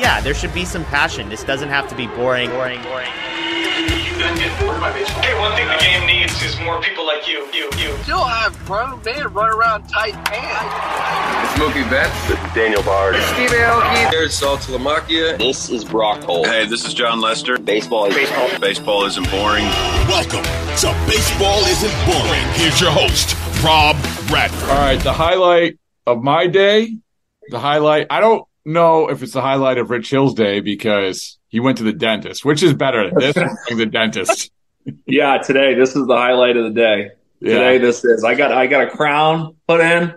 Yeah, there should be some passion. This doesn't have to be boring, boring, boring. Hey, one thing the game needs is more people like you, you, you. Still have uh, grown men run around tight pants. Mookie Betts. Daniel Bard. Steve Aoki. There's Saltalamacchia. This is Brock Holt. Hey, this is Jon Lester. Baseball is baseball. Baseball isn't boring. Welcome to Baseball Isn't Boring. Here's your host, Rob Bradford. All right, the highlight of my day, the highlight. I don't know if it's the highlight of Rich Hill's day because he went to the dentist, which is better. Than this the dentist. Yeah, today this is the highlight of the day. Yeah. Today this is. I got I got a crown put in.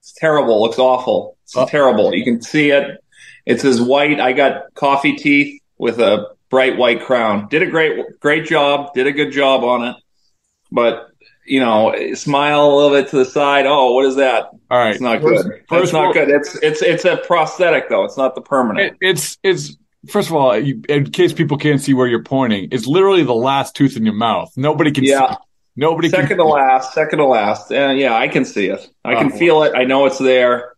It's terrible. Looks awful. It's oh. terrible. You can see it. It's as white. I got coffee teeth with a bright white crown. Did a great great job. Did a good job on it. But you know, smile a little bit to the side. Oh, what is that? All right, it's not first, good. First it's not good. It's it's it's a prosthetic though. It's not the permanent. It, it's it's first of all, in case people can't see where you're pointing, it's literally the last tooth in your mouth. Nobody can. Yeah. See. Nobody. Second can to last. Second to last. And yeah, I can see it. I can oh. feel it. I know it's there.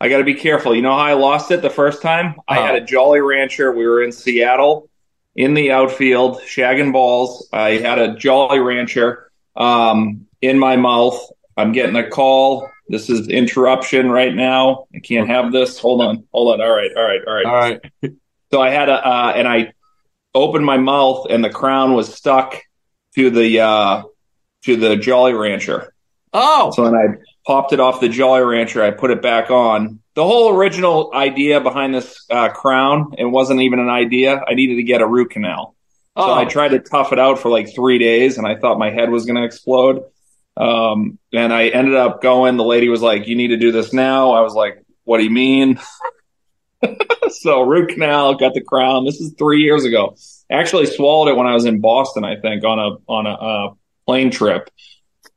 I got to be careful. You know how I lost it the first time? Oh. I had a uh-huh. Jolly Rancher. We were in Seattle in the outfield, shagging balls. I had a Jolly Rancher um, in my mouth. I'm getting a call. This is interruption right now. I can't have this. Hold on. Hold on. All right. All right. All right. All right. So I had a, uh, and I opened my mouth and the crown was stuck to the, uh, to the Jolly Rancher. Oh. So then I popped it off the Jolly Rancher. I put it back on. The whole original idea behind this uh, crown, it wasn't even an idea. I needed to get a root canal. So oh. I tried to tough it out for like three days and I thought my head was going to explode. Um, and I ended up going. The lady was like, "You need to do this now." I was like, "What do you mean?" so root canal, got the crown. This is three years ago. Actually, swallowed it when I was in Boston. I think on a on a uh, plane trip,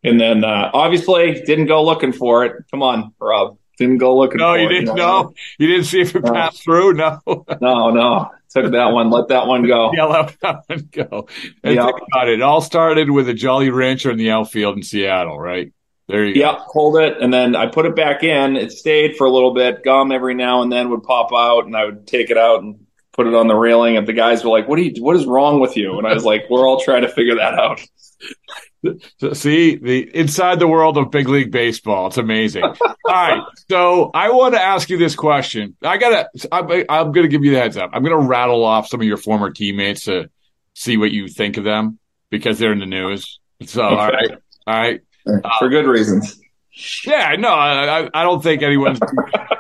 and then uh, obviously didn't go looking for it. Come on, Rob. Didn't go looking. No, you didn't. No, you didn't see if it no. passed through. No, no, no. Took that one. Let that one go. Yeah, let that one go. And yep. think about it. It all started with a Jolly Rancher in the outfield in Seattle, right? There you yep, go. hold it, and then I put it back in. It stayed for a little bit. Gum every now and then would pop out, and I would take it out and put it on the railing. And the guys were like, "What are you? What is wrong with you?" And I was like, "We're all trying to figure that out." See the inside the world of big league baseball. It's amazing. All right, so I want to ask you this question. I gotta. I'm, I'm going to give you the heads up. I'm going to rattle off some of your former teammates to see what you think of them because they're in the news. So okay. all right, all right, for good reasons. Yeah, no, I, I don't think anyone's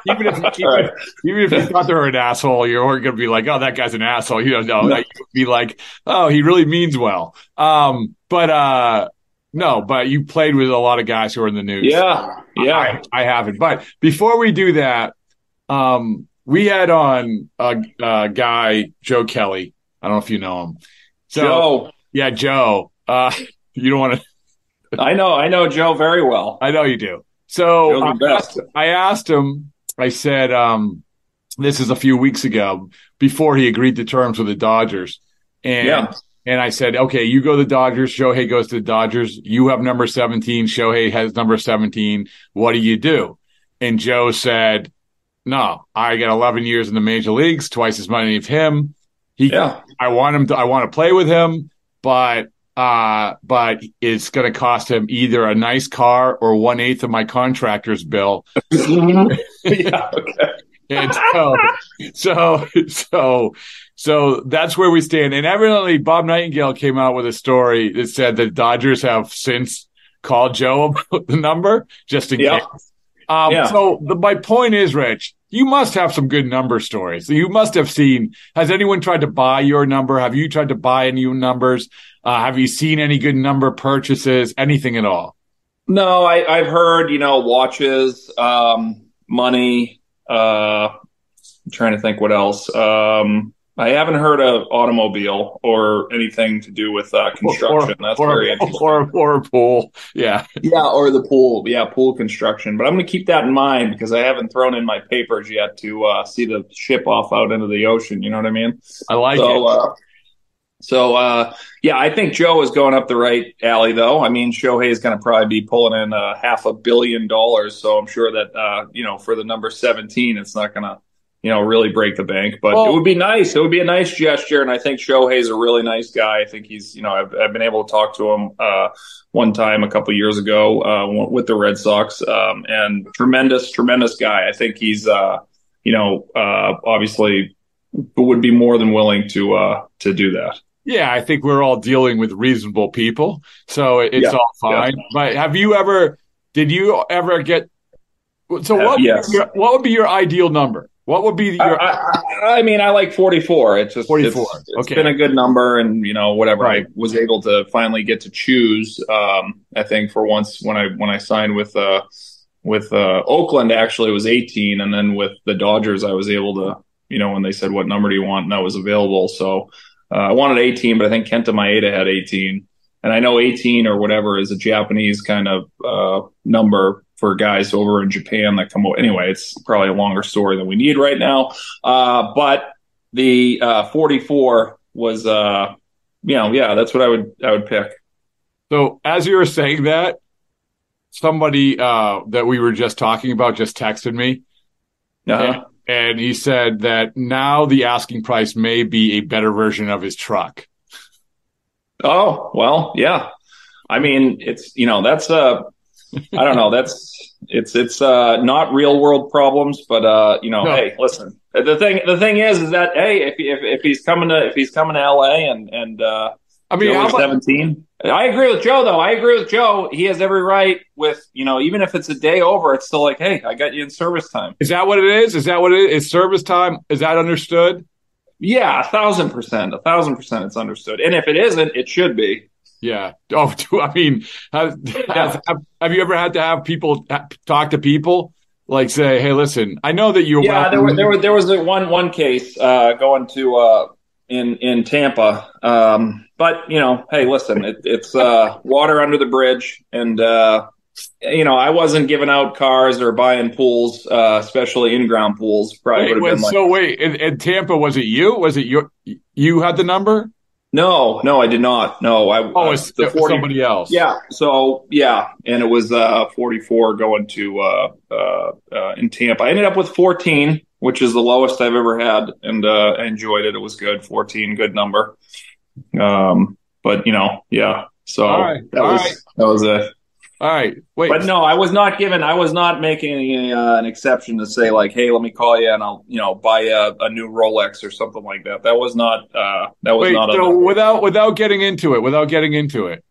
even if you, even, right. even if you thought they were an asshole, you weren't going to be like, "Oh, that guy's an asshole." You don't know. No. Be like, "Oh, he really means well." Um, but uh, no, but you played with a lot of guys who are in the news. Yeah, yeah, I, I haven't. But before we do that, um, we had on a, a, guy, Joe Kelly. I don't know if you know him. So, Joe. Yeah, Joe. Uh, you don't want to. I know, I know Joe very well. I know you do. So I asked, I asked, him. I said, um, "This is a few weeks ago before he agreed to terms with the Dodgers." And yeah. And I said, okay, you go to the Dodgers. Shohei goes to the Dodgers. You have number 17. Shohei has number 17. What do you do? And Joe said, no, I got 11 years in the major leagues, twice as many of him. He, yeah. I want him to, I want to play with him, but, uh, but it's going to cost him either a nice car or one eighth of my contractor's bill. yeah. Okay. and so, so, so, so that's where we stand. And evidently, Bob Nightingale came out with a story that said that Dodgers have since called Joe about the number just in yeah. case. Um, yeah. So the, my point is, Rich, you must have some good number stories. You must have seen. Has anyone tried to buy your number? Have you tried to buy any numbers? Uh, have you seen any good number purchases? Anything at all? No, I, have heard. You know, watches, um, money. Uh, I'm trying to think what else. Um, I haven't heard of automobile or anything to do with uh, construction. Or, That's or, very interesting. Or, or a pool. Yeah. Yeah, or the pool. Yeah, pool construction. But I'm going to keep that in mind because I haven't thrown in my papers yet to uh, see the ship off out into the ocean. You know what I mean? I like so, it. Uh, so, uh, yeah, I think Joe is going up the right alley, though. I mean, Shohei is going to probably be pulling in uh, half a billion dollars. So I'm sure that, uh, you know, for the number 17, it's not going to you know, really break the bank. But well, it would be nice. It would be a nice gesture. And I think Shohei is a really nice guy. I think he's, you know, I've, I've been able to talk to him uh, one time a couple years ago uh, with the Red Sox, um, and tremendous, tremendous guy. I think he's, uh, you know, uh, obviously would be more than willing to uh, to do that. Yeah, I think we're all dealing with reasonable people, so it's yeah, all fine. Yeah. But have you ever? Did you ever get? So what? yes. Your, what would be your ideal number? What would be your? I, I, I, mean, I like 44. It's just 44. It's, it's okay. been a good number, and you know, whatever. Right. I was able to finally get to choose. Um, I think for once when I when I signed with uh with uh Oakland, actually it was 18, and then with the Dodgers, I was able to, you know, when they said what number do you want, and that was available. So uh, I wanted 18, but I think Kenta Maeda had 18, and I know 18 or whatever is a Japanese kind of uh, number for guys over in Japan that come over. Anyway, it's probably a longer story than we need right now. Uh, but the uh, 44 was, uh, you know, yeah, that's what I would I would pick. So as you were saying that, somebody uh, that we were just talking about just texted me, uh-huh. And, he said that now the asking price may be a better version of his truck. Oh well, yeah. I mean, it's you know that's uh I don't know. That's it's it's uh, not real world problems, but uh, you know, no. hey, listen. The thing the thing is, is that hey, if if, if he's coming to if he's coming to L.A. and and uh, I mean, Joe seventeen. I agree with Joe though. I agree with Joe. He has every right with you know, even if it's a day over, it's still like, hey, I got you in service time. Is that what it is? Is that what it is? Is service time? Is that understood? Yeah, a thousand percent, a thousand percent. It's understood. And if it isn't, it should be. Yeah. Oh, I mean, have, have, have, you ever had to have people talk to people like say, "Hey, listen, I know that you're." Yeah, there, were, there, were, there was one one case uh, going to uh, in in Tampa, um, but you know, hey, listen, it, it's uh, water under the bridge, and uh, you know, I wasn't giving out cars or buying pools, uh, especially in ground pools. Probably wait, would have been like, so. Wait, in, in Tampa, was it you? Was it your you had the number? No, no, I did not. No, I. Oh, it's uh, 40, somebody else. Yeah. So yeah, and it was uh, 44 going to uh, uh, uh, in Tampa. I ended up with 14, which is the lowest I've ever had, and uh, I enjoyed it. It was good. 14, good number. Um, but you know, yeah. So that was right. that was it. All right, wait. But no, I was not given. I was not making uh, an exception to say like, "Hey, let me call you and I'll, you know, buy a, a new Rolex or something like that." That was not. Uh, that was wait, not. So without without getting into it, without getting into it,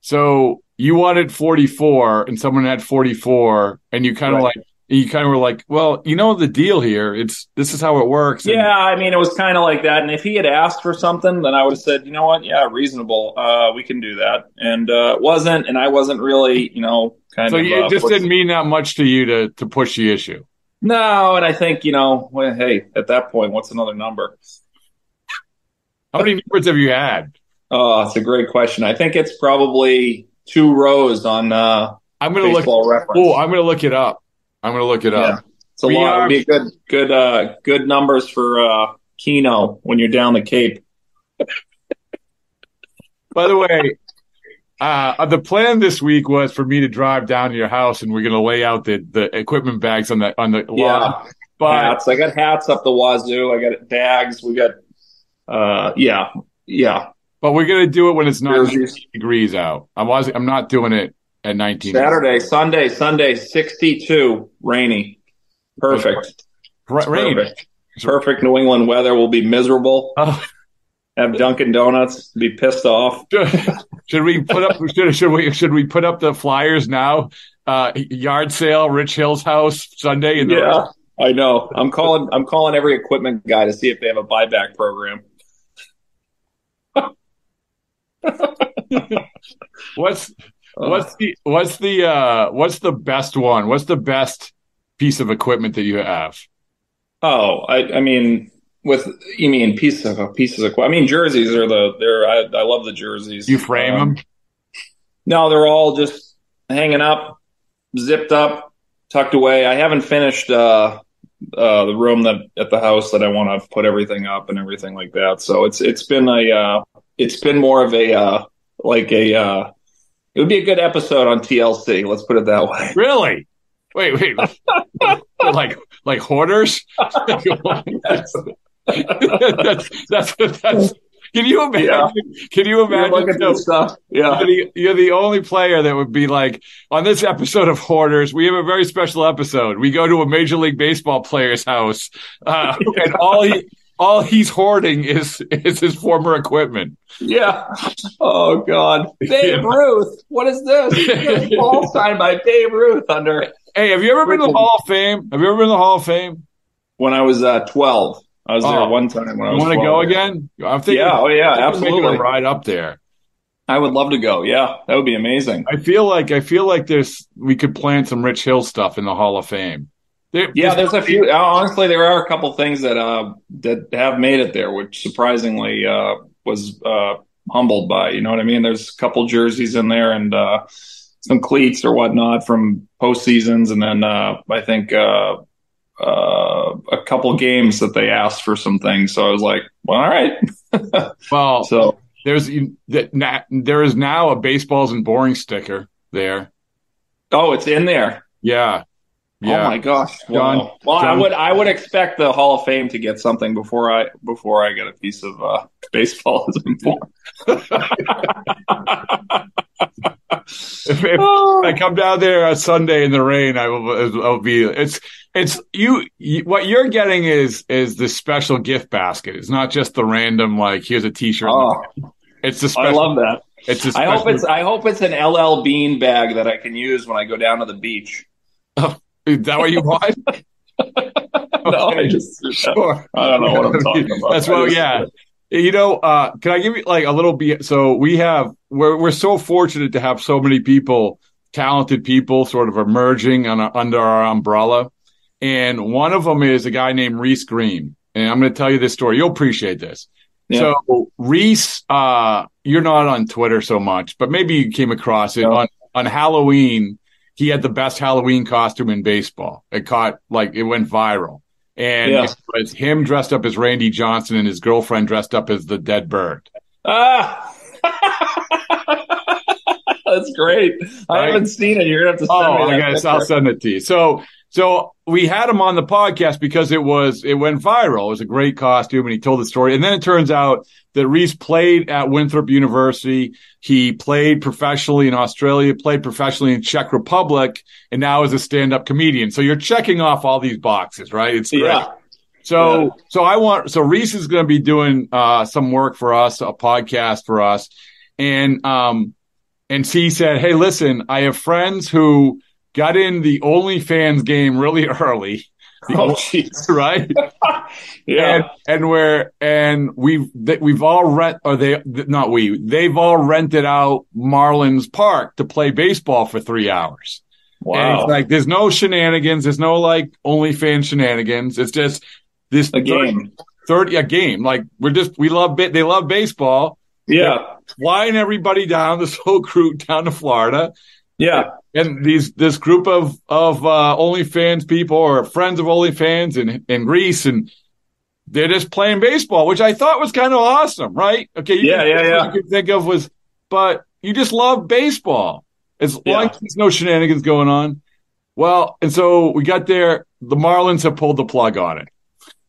so you wanted forty four and someone had forty four, and you kind of right. like you kind of were like, well, you know the deal here. It's this is how it works. And- yeah, I mean, it was kind of like that. And if he had asked for something, then I would have said, you know what, yeah, reasonable. Uh, we can do that. And uh, it wasn't, and I wasn't really, you know, kind so of. So it uh, just didn't mean that much to you to to push the issue. No, and I think you know, well, hey, at that point, what's another number? How many numbers have you had? Oh, it's a great question. I think it's probably two rows on. Uh, I'm gonna look. Oh, I'm gonna look it up. I'm going to look it up. Yeah. It's a we lot. Are, It'd be good, good, uh, good numbers for uh, Keno when you're down the Cape. By the way, uh, the plan this week was for me to drive down to your house, and we're going to lay out the, the equipment bags on the on the yeah. lawn. But hats. I got hats up the wazoo. I got bags. We got, uh, yeah, yeah. But we're going to do it when it's not degrees out. I was I'm not doing it at 19. Saturday, Sunday, Sunday, 62, rainy. Perfect. rain. Perfect. Perfect New England weather will be miserable. Oh. Have Dunkin' Donuts be pissed off. should we put up? Should, should we? Should we put up the flyers now? Uh, yard sale, Rich Hill's house Sunday. In the yeah, I know. I'm calling. I'm calling every equipment guy to see if they have a buyback program. what's what's the what's the uh what's the best one? What's the best piece of equipment that you have? Oh, I I mean with you mean pieces of pieces of I mean jerseys are the they're I, I love the jerseys. You frame um, them? No, they're all just hanging up, zipped up, tucked away. I haven't finished uh, uh, the room that at the house that I want to put everything up and everything like that. So it's it's been a uh, it's been more of a uh, like a uh, it would be a good episode on TLC. Let's put it that way. Really? Wait, wait. like like hoarders? that's, that's, that's, can you imagine? Yeah. Can you imagine? This stuff. Yeah, you're the, you're the, only player that would be like on this episode of Hoarders. We have a very special episode. We go to a Major League Baseball player's house, uh, and all he all he's hoarding is is his former equipment. Yeah. Oh God, Babe Ruth. What is this? ball signed by Babe Ruth under. Hey, have you ever been to the Hall of Fame? Have you ever been to the Hall of Fame? When I was uh, twelve, I was oh, there one time when I. Want to go again? I'm thinking. Yeah. Oh yeah. Absolutely. Right up there. I would love to go. Yeah, that would be amazing. I feel like I feel like there's we could plan some Rich Hill stuff in the Hall of Fame. There, yeah, there's a few. Honestly, there are a couple things that uh, that have made it there, which surprisingly uh, was uh, humbled by. You know what I mean? There's a couple jerseys in there and uh, some cleats or whatnot from postseasons, and then uh, I think uh, a couple games that they asked for some things. So I was like, well, all right. well, so there's that there is now a Baseball Isn't Boring sticker there. Oh, it's in there. Yeah. Yeah. Oh my gosh! John, well, John, I would I would expect the Hall of Fame to get something before I before I get a piece of uh, baseball as if, if I come down there a Sunday in the rain, I will I'll be it's it's you, you, what you're getting is is the special gift basket. It's not just the random like here's a T-shirt. Oh, it's the special. I love that. It's a special, I hope it's I hope it's an LL Bean bag that I can use when I go down to the beach. Oh, is that what you want? no, I just sure. I don't know what I'm talking about. That's what, yeah. You know, uh, can I give you like a little bit? So we have, we're, we're so fortunate to have so many people, talented people sort of emerging on a, under our umbrella. And one of them is a guy named Reese Green. And I'm going to tell you this story. You'll appreciate this. Yeah. So Reese, uh, you're not on Twitter so much, but maybe you came across it no. on, on Halloween he had the best Halloween costume in baseball. It caught like it went viral. And yeah. it was him dressed up as Randy Johnson and his girlfriend dressed up as the dead bird. Ah. That's great. I haven't seen it. You're gonna have to send oh, me that. I guess I'll send it to you. So so we had him on the podcast because it was it went viral. It was a great costume and he told the story. And then it turns out that Reese played at Winthrop University. He played professionally in Australia, played professionally in Czech Republic, and now is a stand-up comedian. So you're checking off all these boxes, right? It's great. Yeah. So, yeah. so I want, so Reese is going to be doing, uh, some work for us, a podcast for us. And, um, and he said, Hey, listen, I have friends who got in the OnlyFans game really early Oh, jeez. right? yeah. And, and where, and we've, we've all rent, or they, not we, they've all rented out Marlins Park to play baseball for three hours. Wow. And it's like, there's no shenanigans. There's no like OnlyFans shenanigans. It's just this a game. 30, a game. Like we're just, we love, they love baseball. Yeah. They're flying everybody down, this whole crew down to Florida. Yeah. And these this group of of uh, OnlyFans people or friends of OnlyFans in in Greece, and they're just playing baseball, which I thought was kind of awesome, right? Okay, yeah, yeah, yeah. You could think of was, but you just love baseball. As yeah. long as there's no shenanigans going on. Well, and so we got there. The Marlins have pulled the plug on it.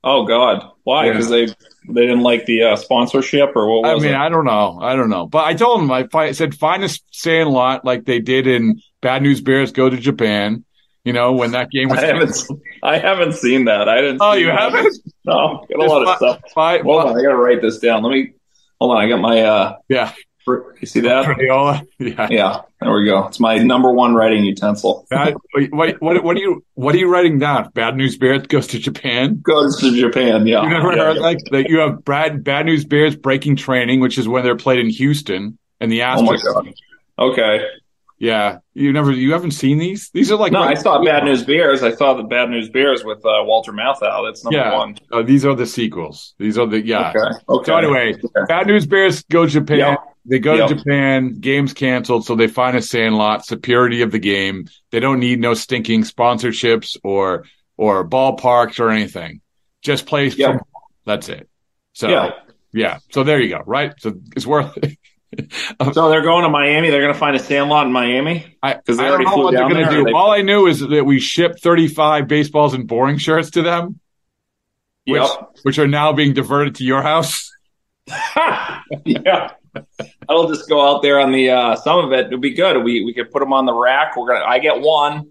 Oh God, why? Because yeah. they they didn't like the uh, sponsorship, or what? Was I mean, it? I don't know. I don't know. But I told them I said find a sand lot like they did in Bad News Bears Go to Japan, You know, when that game was. I haven't, I haven't seen that. I didn't. Oh, you that. haven't? No, got a lot of stuff. Five, hold on, I got to write this down. Let me. Hold on, I got my. uh Yeah. You see that? Crayola. Yeah. Yeah. There we go. It's my number one writing utensil. Bad, what, what, what are you What are you writing down? Bad News Bears goes to Japan. Goes to Japan. Yeah. You never yeah, heard yeah. like that? You have Brad Bad News Bears breaking training, which is when they're played in Houston and the Astros. Oh my god. Okay. Yeah, you never, you haven't seen these. These are like no. I saw Bad News Bears. I saw the Bad News Bears with uh, Walter Matthau. That's number yeah. one. Uh, these are the sequels. These are the yeah. Okay. okay. So anyway, okay. Bad News Bears go to Japan. Yep. They go Yep. to Japan. Game's canceled, so they find a sandlot. Security of the game. They don't need no stinking sponsorships or or ballparks or anything. Just play. Yep. From, that's it. So Yeah. yeah. So there you go. Right. So it's worth. it. So they're going to Miami. They're going to find a sandlot in Miami. I, Because they I don't know flew what they're going to do. they- All I knew is that we shipped 35 Baseball Isn't Boring shirts to them, which, Yep. which are now being diverted to your house. yeah. I'll just go out there on the uh, some of it. It'll be good. We we could put them on the rack. We're gonna. I get one.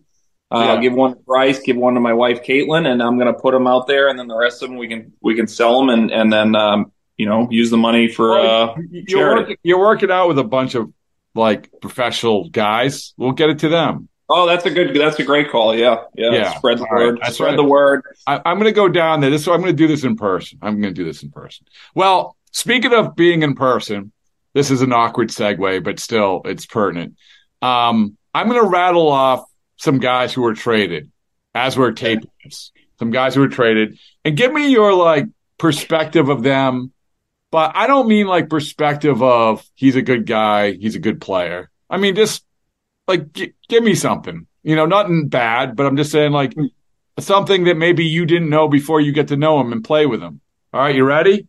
Uh, Yeah. I'll give one to Bryce. Give one to my wife Caitlin, and I'm gonna put them out there. And then the rest of them we can we can sell them and and then um, you know use the money for uh, you're, working, you're working out with a bunch of like professional guys. We'll get it to them. Oh, that's a good. That's a great call. Yeah, yeah. Yeah. Spread the All right. word. That's Spread right. the word. I, I'm going to go down there. This, I'm going to do this in person. I'm going to do this in person. Well, speaking of being in person, this is an awkward segue, but still, it's pertinent. Um, I'm going to rattle off some guys who were traded as we're taping this. Some guys who were traded, and give me your like perspective of them. But I don't mean like perspective of he's a good guy, he's a good player. I mean just like g- give me something, you know, nothing bad, but I'm just saying like something that maybe you didn't know before you get to know him and play with him. All right, you ready?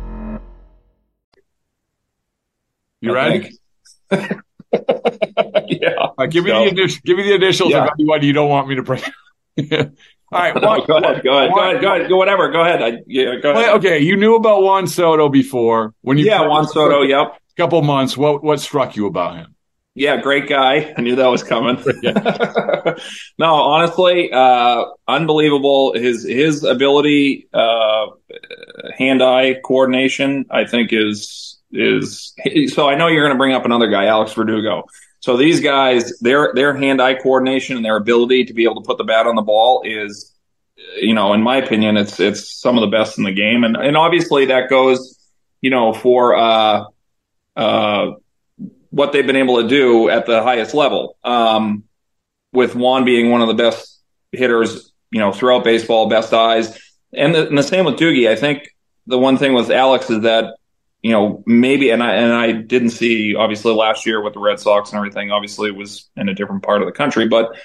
You ready? yeah. Right, give me So- the initials. Give me the initials Yeah. of anyone you don't want me to bring. All right, No, go ahead. Go ahead. Go ahead. Go ahead. Go whatever. Go ahead. I, yeah. Go ahead. Okay, you knew about Juan Soto before when you Yeah, Juan Soto. Yep. couple months. What what struck you about him? Yeah, great guy. I knew that was coming. no, honestly, uh, unbelievable. His his ability, uh, hand eye coordination, I think is is. So I know you're going to bring up another guy, Alex Verdugo. So these guys, their their hand eye coordination and their ability to be able to put the bat on the ball is, you know, in my opinion, it's it's some of the best in the game, and and obviously that goes, you know, for. Uh, uh, what they've been able to do at the highest level. Um, with Juan being one of the best hitters, you know, throughout baseball, best eyes, and the, and the same with Doogie. I think the one thing with Alex is that you know maybe, and I and I didn't see obviously last year with the Red Sox and everything. Obviously, was in a different part of the country, but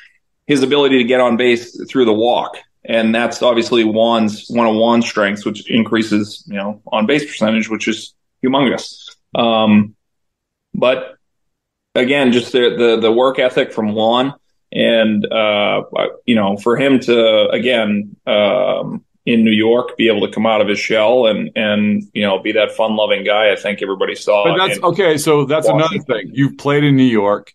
his ability to get on base through the walk. And that's obviously Juan's one of Juan's strengths, which increases, you know, on base percentage, which is humongous. Um, but again, just the, the, the work ethic from Juan and, uh, you know, for him to, again, um, in New York, be able to come out of his shell and, and, you know, be that fun loving guy. I think everybody saw. But that's okay. So that's Washington. another thing. You've played in New York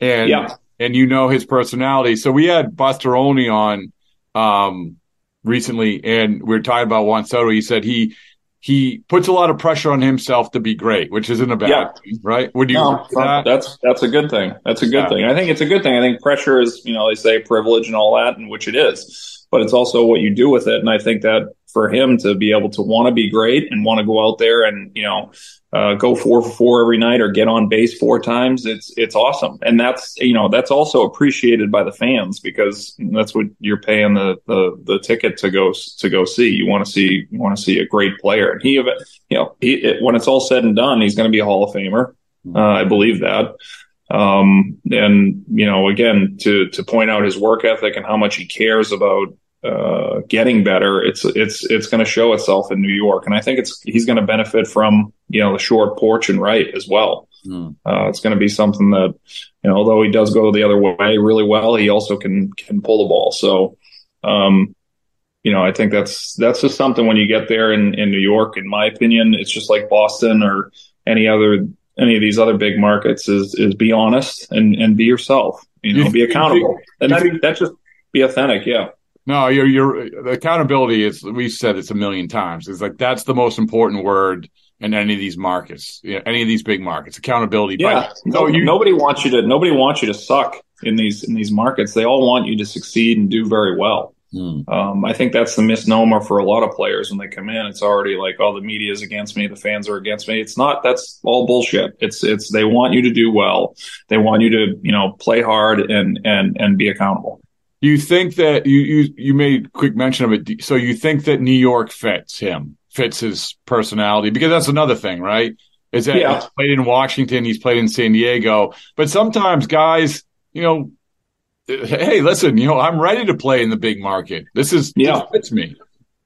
and, yeah. and you know his personality. So we had Buster Olney on, um, recently and we are talking about Juan Soto. He said he, he puts a lot of pressure on himself to be great, which isn't a bad yeah. thing, right? Would you? No, that? That's that's a good thing. That's a good yeah. thing. I think it's a good thing. I think pressure is, you know, they say privilege and all that, and which it is, but it's also what you do with it. And I think that for him to be able to want to be great and want to go out there and you know uh, go four for four every night or get on base four times, it's it's awesome, and that's you know that's also appreciated by the fans because that's what you're paying the the, the ticket to go to go see. You want to see you want to see a great player, and he you know he it, when it's all said and done, he's going to be a Hall of Famer. Uh, I believe that. Um, and you know, again, to to point out his work ethic and how much he cares about uh, getting better, it's it's it's going to show itself in New York, and I think it's he's going to benefit from you know the short porch and right as well. Mm. Uh, it's going to be something that you know, although he does go the other way really well, he also can can pull the ball. So, um, you know, I think that's that's just something when you get there in in New York. In my opinion, it's just like Boston or any other any of these other big markets. Is is be honest and and be yourself. You know, be accountable, and that, that just be authentic. Yeah. No, your your accountability is we've said it's a million times. It's like that's the most important word in any of these markets, you know, any of these big markets. Accountability. Yeah. But, no, you, nobody wants you to nobody wants you to suck in these in these markets. They all want you to succeed and do very well. Hmm. Um, I think that's the misnomer for a lot of players when they come in. It's already like, oh, the media is against me, the fans are against me. It's not. That's all bullshit. It's it's they want you to do well. They want you to you know play hard and and and be accountable you think that you, you you made quick mention of it. So you think that New York fits him, fits his personality, because that's another thing, right? Is that yeah. he's played in Washington, he's played in San Diego, but sometimes guys, you know, hey, listen, you know, I'm ready to play in the big market. This is yeah, this fits me.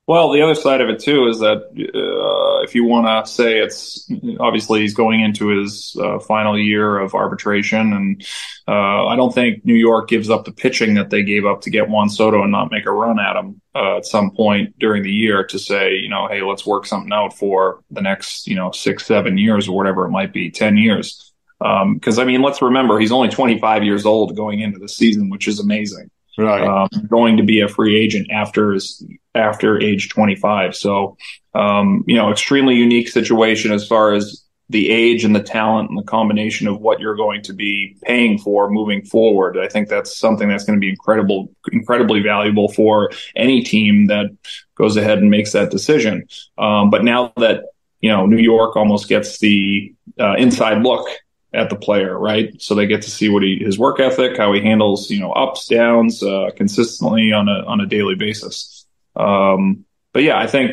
Well, the other side of it too is that uh, if you want to say it's obviously he's going into his uh, final year of arbitration, and uh, I don't think New York gives up the pitching that they gave up to get Juan Soto and not make a run at him uh, at some point during the year to say, you know, hey, let's work something out for the next, you know, six, seven years or whatever it might be, ten years. Because um, I mean, let's remember he's only 25 years old going into the season, which is amazing right. um, going to be a free agent after his, after age 25. So, um, you know, extremely unique situation as far as the age and the talent and the combination of what you're going to be paying for moving forward. I think that's something that's going to be incredible, incredibly valuable for any team that goes ahead and makes that decision. Um, but now that you know New York almost gets the uh, inside look at the player, right? So they get to see what he, his work ethic, how he handles, you know, ups, downs, uh, consistently on a, on a daily basis. Um, but yeah, I think,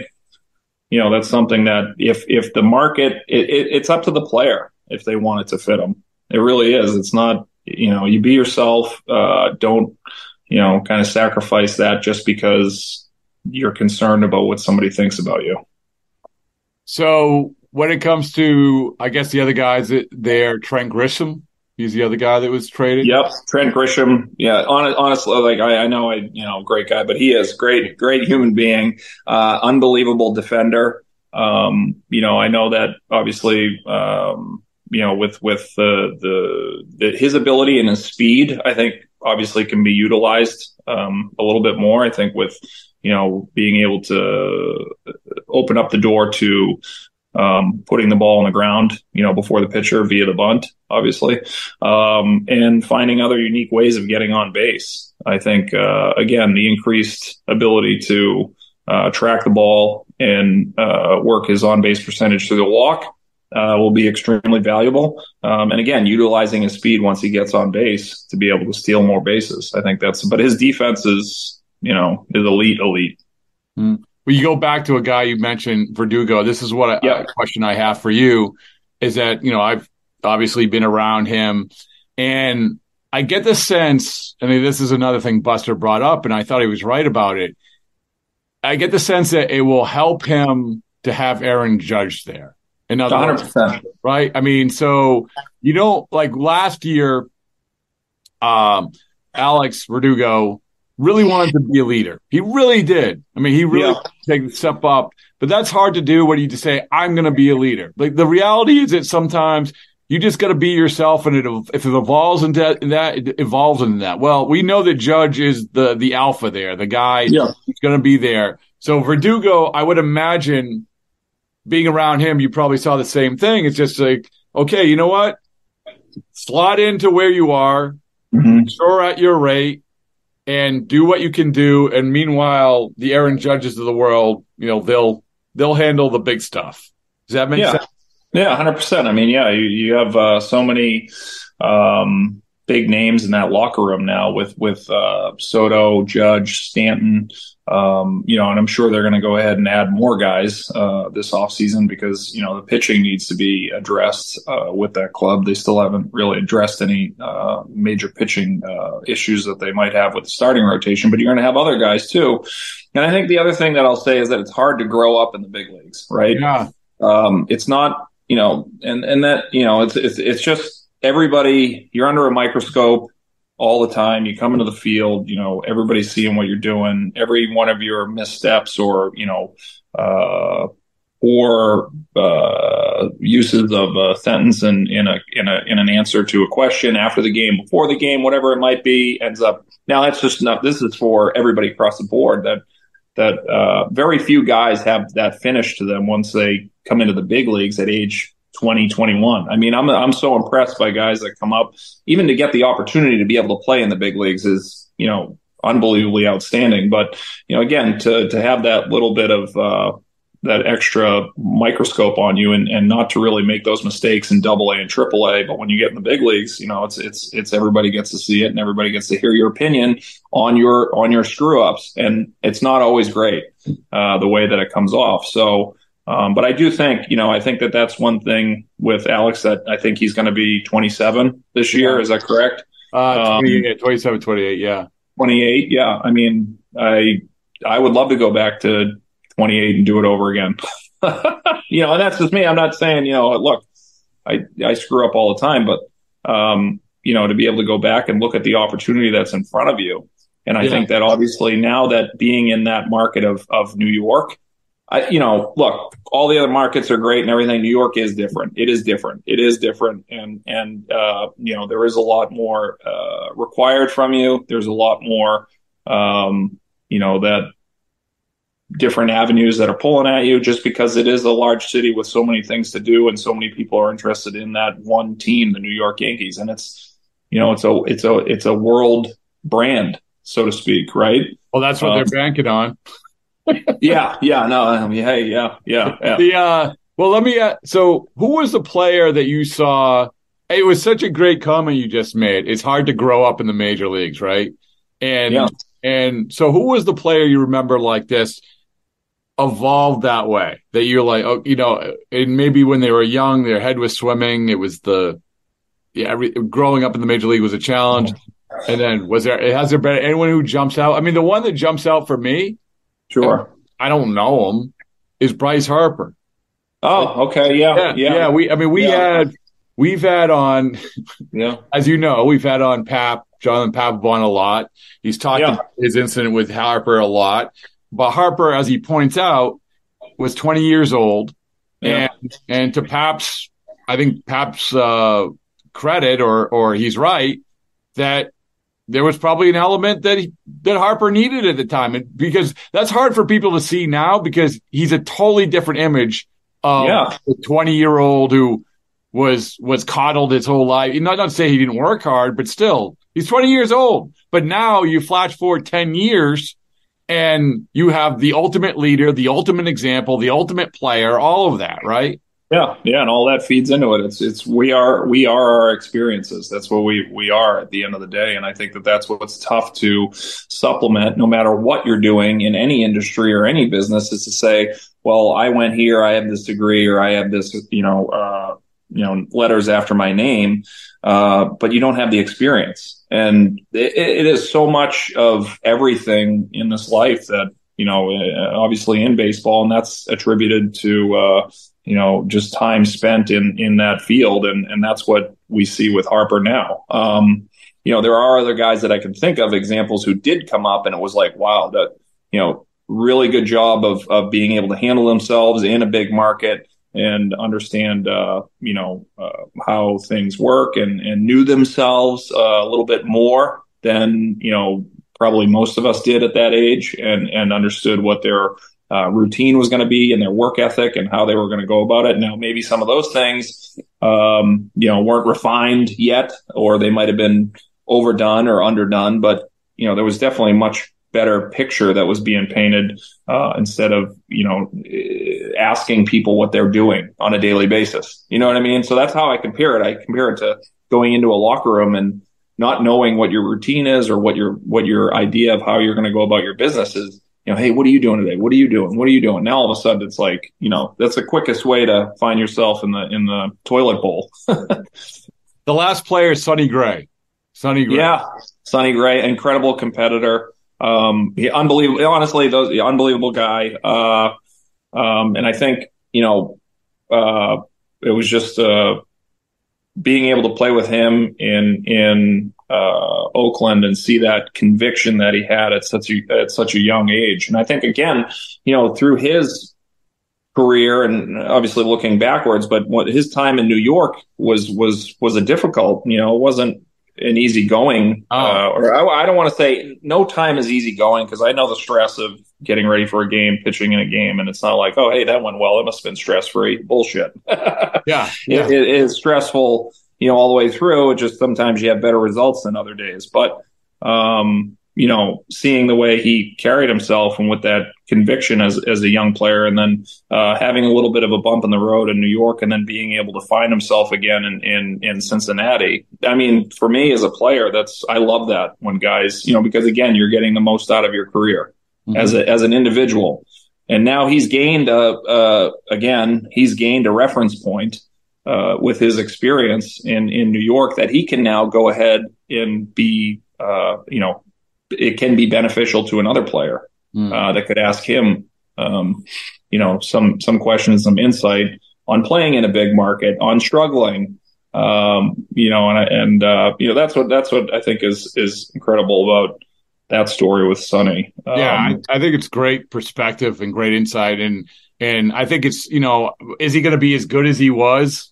you know, that's something that if, if the market, it, it, it's up to the player if they want it to fit them. It really is. It's not, you know, you be yourself, uh, don't, you know, kind of sacrifice that just because you're concerned about what somebody thinks about you. So when it comes to, I guess the other guys there, Trent Grisham, he's the other guy that was traded. Yep, Trent Grisham. Yeah, honestly, like I, I know, I you know, great guy, but he is great, great human being, uh, unbelievable defender. Um, you know, I know that obviously, um, you know, with with the, the, the his ability and his speed, I think obviously can be utilized um, a little bit more. I think with you know being able to open up the door to um, putting the ball on the ground, you know, before the pitcher via the bunt, obviously, um, and finding other unique ways of getting on base. I think uh, again the increased ability to uh, track the ball and uh, work his on base percentage through the walk uh, will be extremely valuable. Um, and again, utilizing his speed once he gets on base to be able to steal more bases. I think that's, but his defense is, you know, is elite, elite. Mm. Well, you go back to a guy you mentioned, Verdugo. This is what a, a question I have for you is that, you know, I've obviously been around him and I get the sense, I mean, this is another thing Buster brought up, and I thought he was right about it. I get the sense that it will help him to have Aaron Judge there. In other 100%. words, right? I mean, so you don't like last year, um, Alex Verdugo really wanted to be a leader. He really did. I mean, he really yeah. take the step up, but that's hard to do when you just say, I'm going to be a leader. Like the reality is that sometimes you just got to be yourself and it, if it evolves into that, it evolves into that. Well, we know that Judge is the, the alpha there, the guy yeah. who's going to be there. So Verdugo, I would imagine being around him, you probably saw the same thing. It's just like, okay, you know what? Slot into where you are, mm-hmm. sure at your rate, and do what you can do. And meanwhile, the Aaron Judges of the world, you know, they'll they'll handle the big stuff. Does that make yeah. sense? Yeah, hundred percent. I mean, yeah, you, you have uh, so many um, big names in that locker room now with with uh, Soto, Judge, Stanton. Um, you know, and I'm sure they're going to go ahead and add more guys uh, this offseason because you know the pitching needs to be addressed uh, with that club. They still haven't really addressed any uh, major pitching uh, issues that they might have with the starting rotation. But you're going to have other guys too. And I think the other thing that I'll say is that it's hard to grow up in the big leagues, right? Yeah. Um, it's not, you know, and and that you know, it's it's it's just everybody. You're under a microscope all the time. You come into the field, you know, everybody's seeing what you're doing. Every one of your missteps or, you know, uh, or uh, uses of a sentence in, in a in a in an answer to a question after the game, before the game, whatever it might be, ends up. Now that's just enough. This is for everybody across the board. That that uh, very few guys have that finish to them once they come into the big leagues at age 2021. I mean, I'm I'm so impressed by guys that come up, even to get the opportunity to be able to play in the big leagues is, you know, unbelievably outstanding. But you know, again, to to have that little bit of uh, that extra microscope on you and, and not to really make those mistakes in double A and triple A. But when you get in the big leagues, you know, it's, it's, it's everybody gets to see it and everybody gets to hear your opinion on your, on your screw ups. And it's not always great, uh, the way that it comes off. So, um, but I do think, you know, I think that that's one thing with Alex that I think he's going to be 27 this year. Yeah. Is that correct? Uh, 28, um, 27, 28. Yeah. 28. Yeah. I mean, I, I would love to go back to 28 and do it over again. you know, and that's just me. I'm not saying, you know, look, I, I screw up all the time, but, um, you know, to be able to go back and look at the opportunity that's in front of you. And I yeah. think that obviously now that being in that market of, of New York, I, you know, look, all the other markets are great and everything. New York is different. It is different. It is different. And, and, uh, you know, there is a lot more, uh, required from you. There's a lot more, um, you know, that different avenues that are pulling at you just because it is a large city with so many things to do and so many people are interested in that one team, the New York Yankees. And it's, you know, it's a, it's a, it's a world brand, so to speak. Right. Well, that's what um, they're banking on yeah, yeah, no, I mean, hey, yeah, yeah, yeah. The uh, well, let me. Uh, so, who was the player that you saw? It was such a great comment you just made. It's hard to grow up in the major leagues, right? And yeah. and so, who was the player you remember like this? evolved that way that you're like oh you know and maybe when they were young their head was swimming it was the yeah growing up in the major league was a challenge and then was there has there been anyone who jumps out i mean the one that jumps out for me Sure. I don't know him. Is Bryce Harper? Oh, okay, yeah, yeah, yeah. yeah we, I mean, we yeah. had, we've had on, yeah, as you know, we've had on Pap, Jonathan Papelbon a lot. He's talked yeah. his incident with Harper a lot, but Harper, as he points out, was 20 years old, and and to Pap's I think Pap's uh, credit, or or he's right that there was probably an element that he, that Harper needed at the time, and because that's hard for people to see now because he's a totally different image of Yeah. the twenty year old who was was coddled his whole life. Not not to say he didn't work hard, but still, he's twenty years old. But now you flash forward ten years, and you have the ultimate leader, the ultimate example, the ultimate player, all of that, right? Yeah, yeah, and all that feeds into it. It's it's we are we are our experiences. That's what we we are at the end of the day, and I think that that's what's tough to supplement. No matter what you're doing in any industry or any business, is to say, well, I went here, I have this degree, or I have this, you know, uh, you know, letters after my name, uh, but you don't have the experience, and it, it is so much of everything in this life that you know, uh, obviously in baseball, and that's attributed to. Uh, you know, just time spent in in that field, and and that's what we see with Harper now. Um, you know, there are other guys that I can think of examples who did come up, and it was like, wow, that you know, really good job of of being able to handle themselves in a big market and understand, uh, you know, uh, how things work, and and knew themselves uh, a little bit more than you know probably most of us did at that age, and and understood what their uh, routine was going to be and their work ethic and how they were going to go about it. Now, maybe some of those things, um, you know, weren't refined yet, or they might have been overdone or underdone, but, you know, there was definitely a much better picture that was being painted, uh, instead of, you know, eh, asking people what they're doing on a daily basis. You know what I mean? So that's how I compare it. I compare it to going into a locker room and not knowing what your routine is or what your, what your idea of how you're going to go about your business is you know, hey, what are you doing today? What are you doing? What are you doing? Now all of a sudden it's like, you know, that's the quickest way to find yourself in the in the toilet bowl. The last player is Sonny Gray. Sonny Gray. yeah, Sonny Gray, incredible competitor. Um, he unbelievable. Honestly, those unbelievable guy. Uh, um, and I think you know, uh, it was just uh, being able to play with him in in uh, Oakland and see that conviction that he had at such a at such a young age. And I think again, you know, through his career and obviously looking backwards, but what his time in New York was was was a difficult. You know, it wasn't an easy going, uh, or I, I don't want to say no time is easy going because I know the stress of getting ready for a game, pitching in a game, and it's not like, oh, hey, that went well. It must have been stress free. Bullshit. Yeah. It, it is stressful, you know, all the way through. It just sometimes you have better results than other days. But, um, you know, seeing the way he carried himself and with that conviction as, as a young player and then, uh, having a little bit of a bump in the road in New York and then being able to find himself again in, in, in Cincinnati. I mean, for me as a player, that's, I love that when guys, you know, because again, you're getting the most out of your career as a, as an individual. And now he's gained a, uh, again, he's gained a reference point, uh, with his experience in, in New York that he can now go ahead and be, uh, you know, it can be beneficial to another player, uh, that could ask him, um, you know, some, some questions, some insight on playing in a big market, on struggling, um, you know, and, and, uh, you know, that's what, that's what I think is, is incredible about that story with Sonny. Um, yeah, I, I think it's great perspective and great insight, and and I think it's you know, is he going to be as good as he was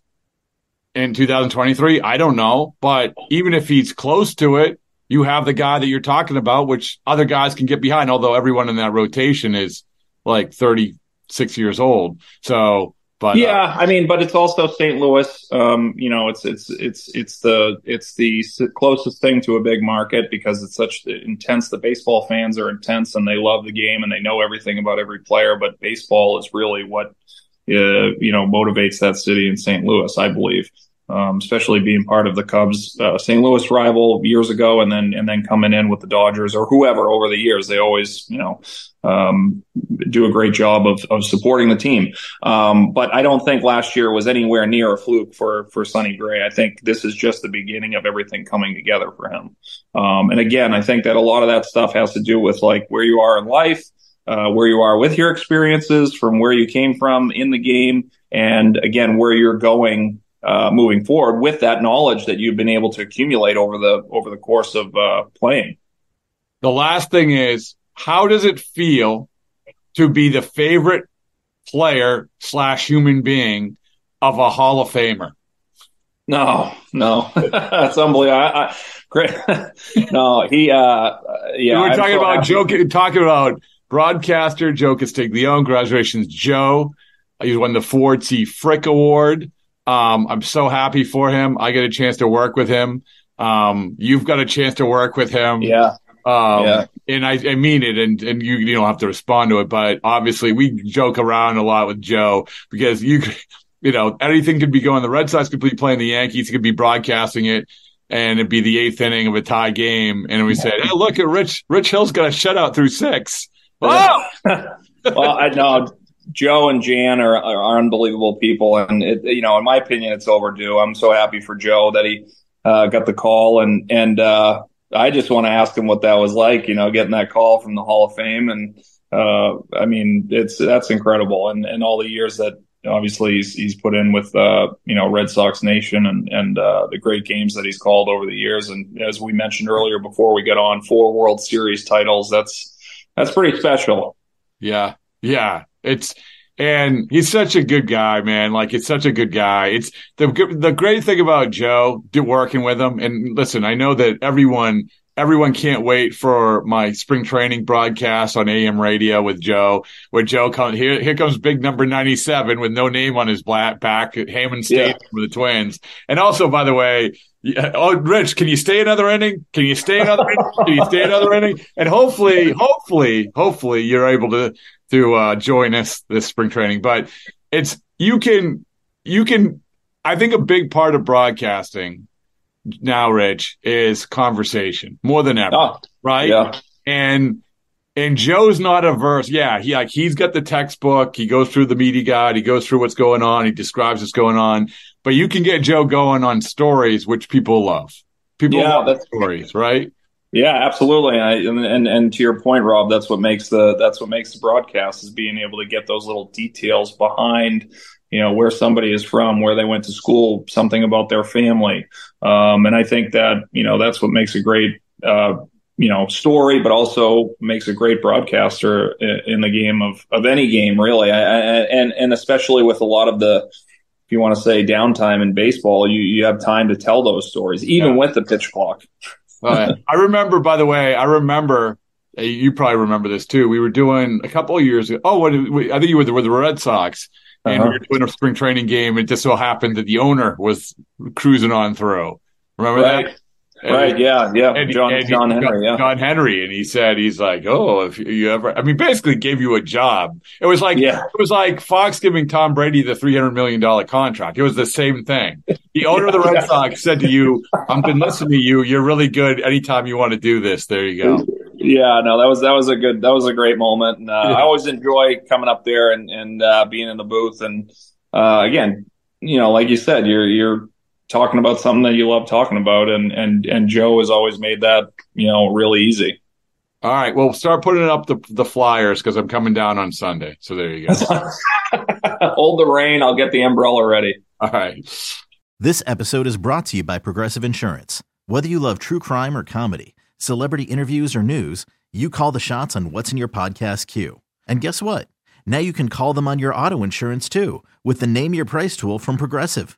in 2023? I don't know, but even if he's close to it, you have the guy that you're talking about, which other guys can get behind. Although everyone in that rotation is like 36 years old, so. But, yeah, uh, I mean, but it's also St. Louis. Um, you know, it's it's it's it's the it's the closest thing to a big market because it's such intense. The baseball fans are intense and they love the game and they know everything about every player. But baseball is really what uh, you know motivates that city in St. Louis, I believe. Um, especially being part of the Cubs uh, St. Louis rival years ago, and then and then coming in with the Dodgers or whoever over the years, they always you know um, do a great job of of supporting the team. Um, but I don't think last year was anywhere near a fluke for for Sonny Gray. I think this is just the beginning of everything coming together for him. Um, and again, I think that a lot of that stuff has to do with like where you are in life. Uh, where you are with your experiences, from where you came from in the game, and again where you're going uh, moving forward with that knowledge that you've been able to accumulate over the over the course of uh, playing. The last thing is, how does it feel to be the favorite player slash human being of a Hall of Famer? No, no, that's unbelievable. I, I, great. no, he. uh Yeah, we are talking so about. Joe. Talking about broadcaster Joe Castiglione. Congratulations, Joe. He won the Ford C. Frick Award. Um, I'm so happy for him. I get a chance to work with him. Um, you've got a chance to work with him. Yeah. Um, Yeah. and I, I mean it, and, and you, you don't have to respond to it, but obviously we joke around a lot with Joe because you, you know, anything could be going. The Red Sox could be playing the Yankees, he could be broadcasting it, and it'd be the eighth inning of a tie game. And we said, Hey, look at Rich, Rich Hill's got a shutout through six. Oh! well, I know Joe and Jan are, are unbelievable people, and it, you know, in my opinion, it's overdue. I'm so happy for Joe that he uh, got the call, and and uh, I just want to ask him what that was like, you know, getting that call from the Hall of Fame, and uh, I mean, it's that's incredible, and and all the years that obviously he's he's put in with uh, you know Red Sox Nation and and uh, the great games that he's called over the years, and as we mentioned earlier before we get on, four World Series titles. That's that's pretty special. Yeah. Yeah. It's, and he's such a good guy, man. Like it's such a good guy. It's the, the great thing about Joe working with him. And listen, I know that everyone, everyone can't wait for my spring training broadcast on AM radio with Joe, where Joe comes, here, here comes big number 97 with no name on his black back at Hammond Stadium for the Twins. And also, by the way, yeah, uh, oh, Rich, can you stay another inning? Can you stay another inning? Can you stay another inning? And hopefully, hopefully, hopefully you're able to, to, uh, join us this spring training. But it's, you can, you can, I think a big part of broadcasting now, Rich, is conversation more than ever. Oh, right? yeah. And and Joe's not averse. Yeah, he like he's got the textbook. He goes through the media guide. He goes through what's going on. He describes what's going on. But you can get Joe going on stories, which people love. People Yeah, love that's- stories, right? Yeah, absolutely. And, I, and and and to your point, Rob, that's what makes the that's what makes the broadcast is being able to get those little details behind, you know, where somebody is from, where they went to school, something about their family. Um, and I think that you know that's what makes a great uh, you know story, but also makes a great broadcaster in, in the game of of any game, really. I, I, and and especially with a lot of the if you want to say downtime in baseball, you you have time to tell those stories, even with the pitch clock. Uh, I remember, by the way, I remember. uh, You probably remember this too. We were doing a couple of years ago. Oh, what, we, I think you were with the Red Sox, and Uh-huh. we were doing a spring training game. It just so happened that the owner was cruising on through. Remember Right. that? Right, yeah, yeah. And- John- and John Henry, yeah. John Henry, and he said he's like, oh, if you ever, I mean, basically gave you a job. It was like Yeah. it was like Fox giving Tom Brady the three hundred million dollar contract. It was the same thing. The owner of the Red Sox said to you, "I've been listening to you. You're really good. Anytime you want to do this, there you go." Yeah, no, that was that was a good that was a great moment, and uh, Yeah. I always enjoy coming up there and and uh, being in the booth. And uh, again, you know, like you said, you're you're talking about something that you love talking about, and and and Joe has always made that you know really easy. All right, well, start putting up the the flyers because I'm coming down on Sunday. So there you go. Hold the rain. I'll get the umbrella ready. All right. This episode is brought to you by Progressive Insurance. Whether you love true crime or comedy, celebrity interviews or news, you call the shots on what's in your podcast queue. And guess what? Now you can call them on your auto insurance too with the Name Your Price tool from Progressive.